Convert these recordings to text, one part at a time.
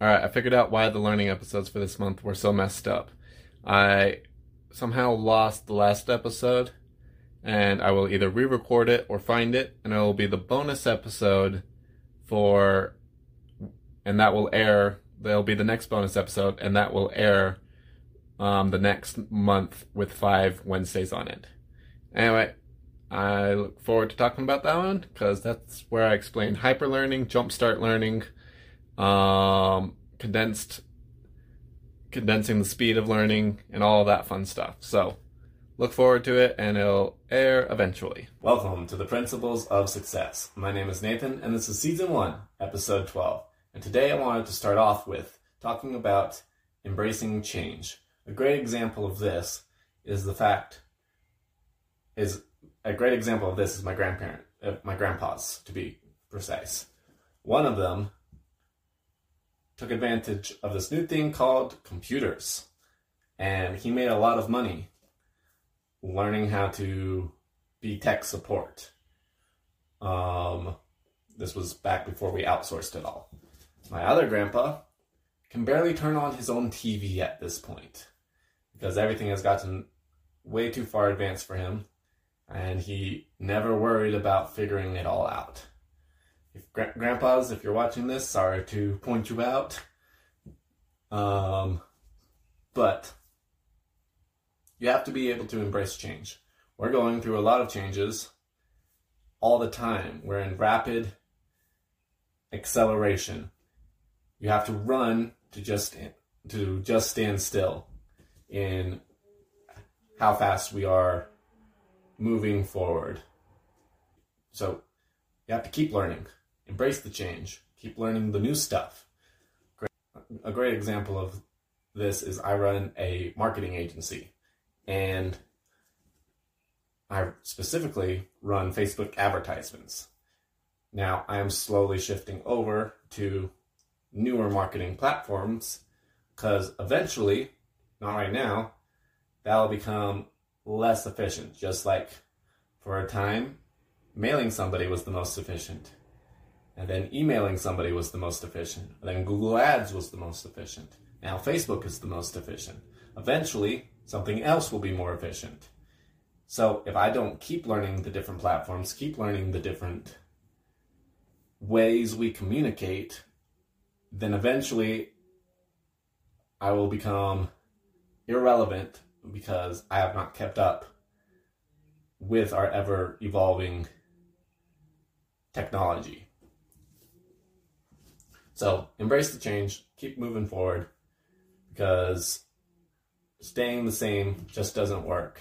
All right, I figured out why the learning episodes for this month were so messed up. I somehow lost the last episode, and I will either re record it or find it, and it will be the bonus episode for, and that will air. There'll be the next bonus episode, and that will air um, the next month with five Wednesdays on it. Anyway, I look forward to talking about that one because that's where I explain hyperlearning, jumpstart learning um, condensed, condensing the speed of learning, and all that fun stuff. So look forward to it, and it'll air eventually. Welcome to the Principles of Success. My name is Nathan, and this is Season 1, Episode 12. And today I wanted to start off with talking about embracing change. A great example of this is the fact is a great example of this is my grandparent, uh, my grandpa's to be precise. One of them took advantage of this new thing called computers. And he made a lot of money learning how to be tech support. Um, this was back before we outsourced it all. My other grandpa can barely turn on his own TV at this point because everything has gotten way too far advanced for him and he never worried about figuring it all out if grandpas, if you're watching this, sorry to point you out. Um, but you have to be able to embrace change. We're going through a lot of changes all the time. We're in rapid acceleration. You have to run to just to just stand still in how fast we are moving forward. So you have to keep learning embrace the change, keep learning the new stuff. A great example of this is I run a marketing agency and I specifically run Facebook advertisements. Now I am slowly shifting over to newer marketing platforms because eventually, not right now, that'll become less efficient. Just like for a time, mailing somebody was the most efficient. And then emailing somebody was the most efficient. Then Google Ads was the most efficient. Now Facebook is the most efficient. Eventually, something else will be more efficient. So if I don't keep learning the different platforms, keep learning the different ways we communicate, then eventually I will become irrelevant because I have not kept up with our ever evolving technology. So embrace the change, keep moving forward because staying the same just doesn't work.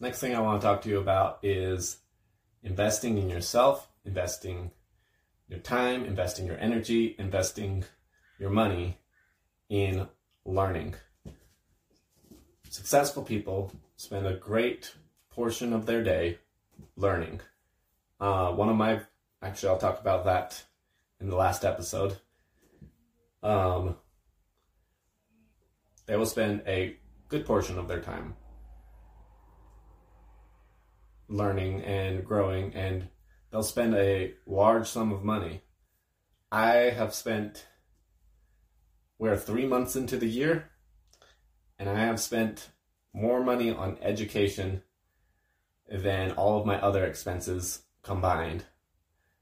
Next thing I want to talk to you about is investing in yourself, investing your time, investing your energy, investing your money in learning. Successful people spend a great portion of their day learning. Uh, one of my, actually, I'll talk about that in the last episode. Um, they will spend a good portion of their time learning and growing, and they'll spend a large sum of money. I have spent, we're three months into the year, and I have spent more money on education than all of my other expenses combined.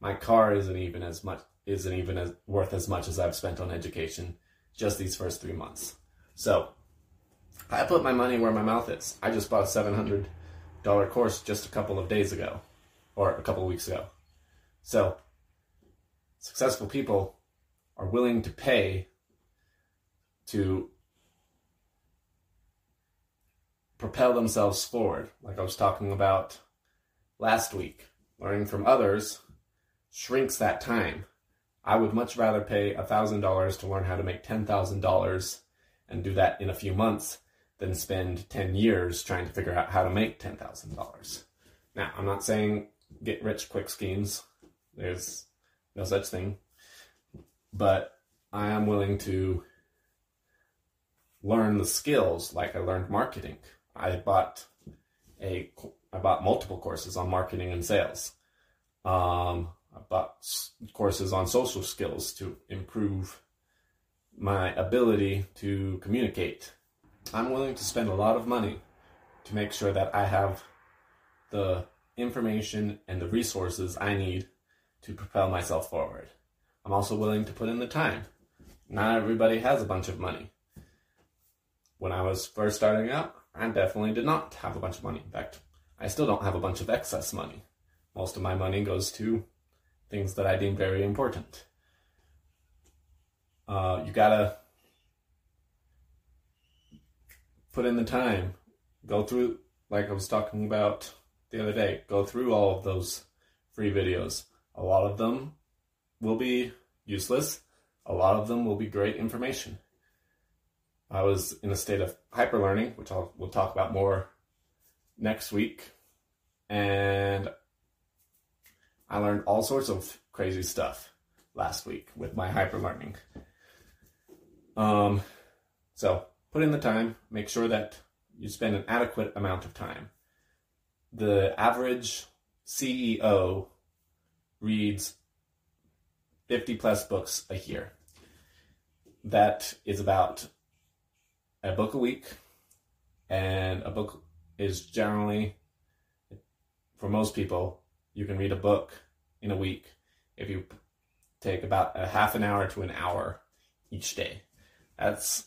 My car isn't even as much isn't even as, worth as much as I've spent on education just these first three months. So I put my money where my mouth is. I just bought a seven hundred dollar course just a couple of days ago, or a couple of weeks ago. So successful people are willing to pay to propel themselves forward, like I was talking about last week. Learning from others shrinks that time I would much rather pay $1,000 to learn how to make $10,000 and do that in a few months than spend 10 years trying to figure out how to make $10,000. Now, I'm not saying get rich quick schemes. There's no such thing. But I am willing to learn the skills like I learned marketing. I bought a I bought multiple courses on marketing and sales. Um, Bought courses on social skills to improve my ability to communicate. I'm willing to spend a lot of money to make sure that I have the information and the resources I need to propel myself forward. I'm also willing to put in the time. Not everybody has a bunch of money. When I was first starting out, I definitely did not have a bunch of money. In fact, I still don't have a bunch of excess money. Most of my money goes to things that I deem very important. Uh, you gotta put in the time, go through, like I was talking about the other day, go through all of those free videos. A lot of them will be useless, a lot of them will be great information. I was in a state of hyperlearning, which I'll, we'll talk about more next week. And I learned all sorts of crazy stuff last week with my hyperlearning. Um, so put in the time, make sure that you spend an adequate amount of time. The average CEO reads 50 plus books a year. That is about a book a week, and a book is generally, for most people, you can read a book in a week if you take about a half an hour to an hour each day. That's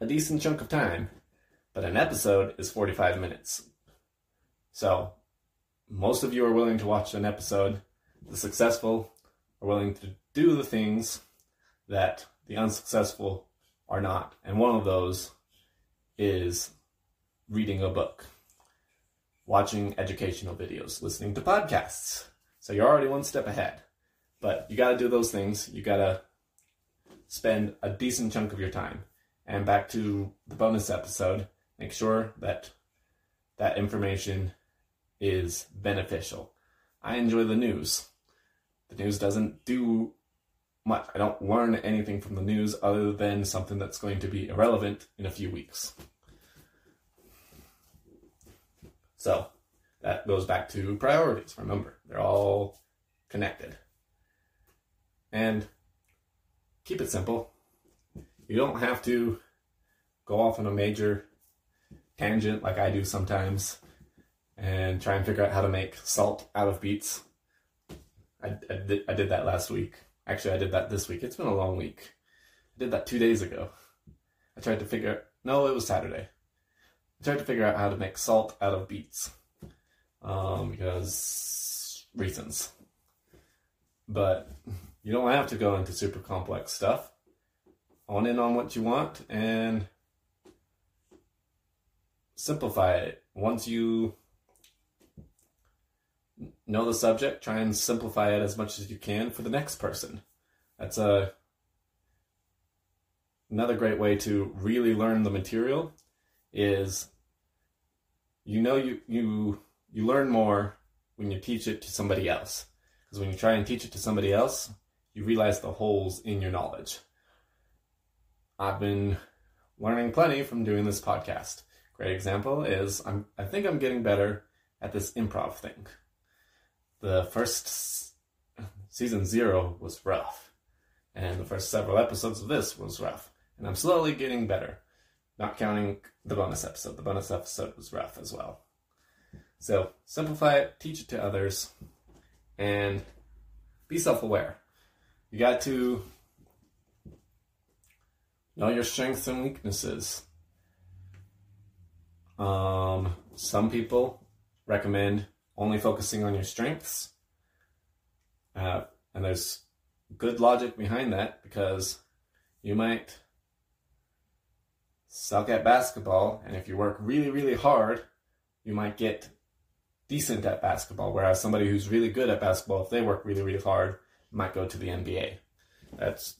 a decent chunk of time, but an episode is 45 minutes. So, most of you are willing to watch an episode. The successful are willing to do the things that the unsuccessful are not. And one of those is reading a book, watching educational videos, listening to podcasts. So you're already one step ahead. But you got to do those things. You got to spend a decent chunk of your time. And back to the bonus episode, make sure that that information is beneficial. I enjoy the news. The news doesn't do much. I don't learn anything from the news other than something that's going to be irrelevant in a few weeks. So that goes back to priorities. Remember, they're all connected. And keep it simple. You don't have to go off on a major tangent like I do sometimes and try and figure out how to make salt out of beets. I, I, did, I did that last week. Actually, I did that this week. It's been a long week. I did that two days ago. I tried to figure. out, No, it was Saturday. I tried to figure out how to make salt out of beets, um, because reasons. But you don't have to go into super complex stuff. On in on what you want and simplify it. Once you know the subject, try and simplify it as much as you can for the next person. That's a another great way to really learn the material is you know you you you learn more when you teach it to somebody else. Because when you try and teach it to somebody else you realize the holes in your knowledge. I've been learning plenty from doing this podcast. Great example is i'm i think i'm getting better at this improv thing. The first season zero was rough, and the first several episodes of this was rough, and I'm slowly getting better. Not counting the bonus episode. The bonus episode was rough as well. So simplify it, teach it to others, and be self-aware. You got to know your strengths and weaknesses. Um, some people recommend only focusing on your strengths. Uh, and there's good logic behind that because you might suck at basketball, and if you work really, really hard, you might get decent at basketball. Whereas somebody who's really good at basketball, if they work really, really hard, might go to the NBA. That's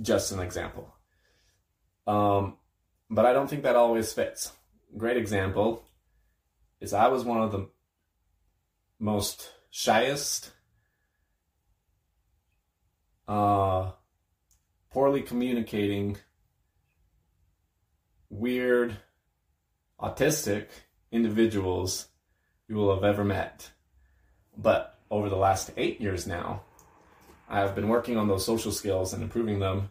just an example. Um, but I don't think that always fits. Great example is I was one of the most shyest, uh, poorly communicating, weird, autistic individuals you will have ever met. But over the last eight years now, I have been working on those social skills and improving them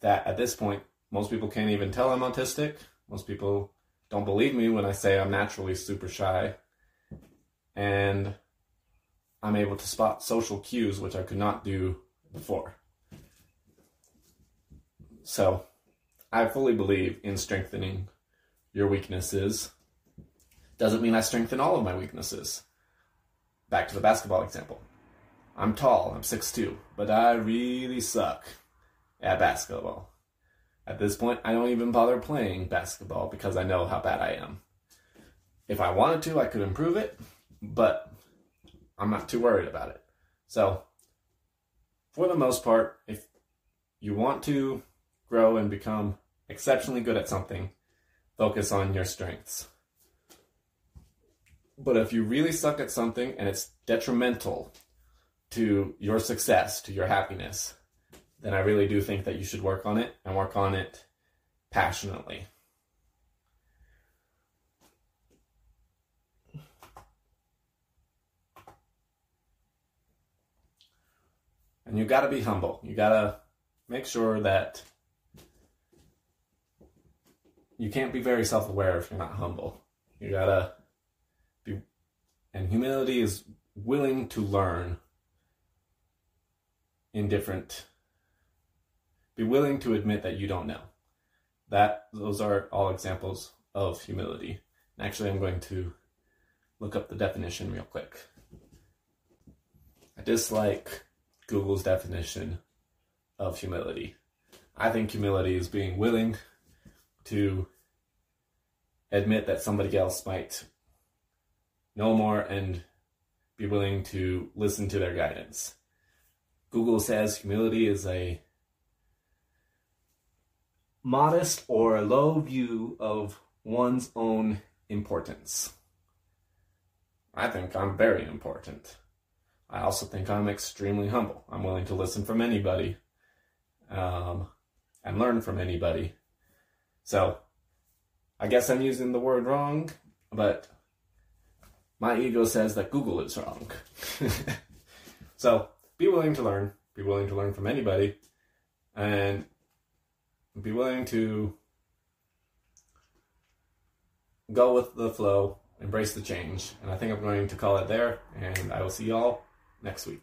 that at this point, most people can't even tell I'm autistic. Most people don't believe me when I say I'm naturally super shy. And I'm able to spot social cues, which I could not do before. So, I fully believe in strengthening your weaknesses. Doesn't mean I strengthen all of my weaknesses. Back to the basketball example. I'm tall, I'm 6'2, but I really suck at basketball. At this point, I don't even bother playing basketball because I know how bad I am. If I wanted to, I could improve it, but I'm not too worried about it. So, for the most part, if you want to grow and become exceptionally good at something, focus on your strengths. But if you really suck at something and it's detrimental to your success, to your happiness, then I really do think that you should work on it and work on it passionately. And you got to be humble. You got to make sure that you can't be very self aware if you're not humble. You got to be, and humility is willing to learn in different be willing to admit that you don't know. That those are all examples of humility. And actually i'm going to look up the definition real quick. I dislike google's definition of humility. I think humility is being willing to admit that somebody else might know more and be willing to listen to their guidance Google says humility is a modest or low view of one's own importance. I think I'm very important. I also think I'm extremely humble. I'm willing to listen from anybody um, and learn from anybody. So I guess I'm using the word wrong, but my ego says that Google is wrong. so be willing to learn, be willing to learn from anybody, and be willing to go with the flow, embrace the change. And I think I'm going to call it there, and I will see y'all next week.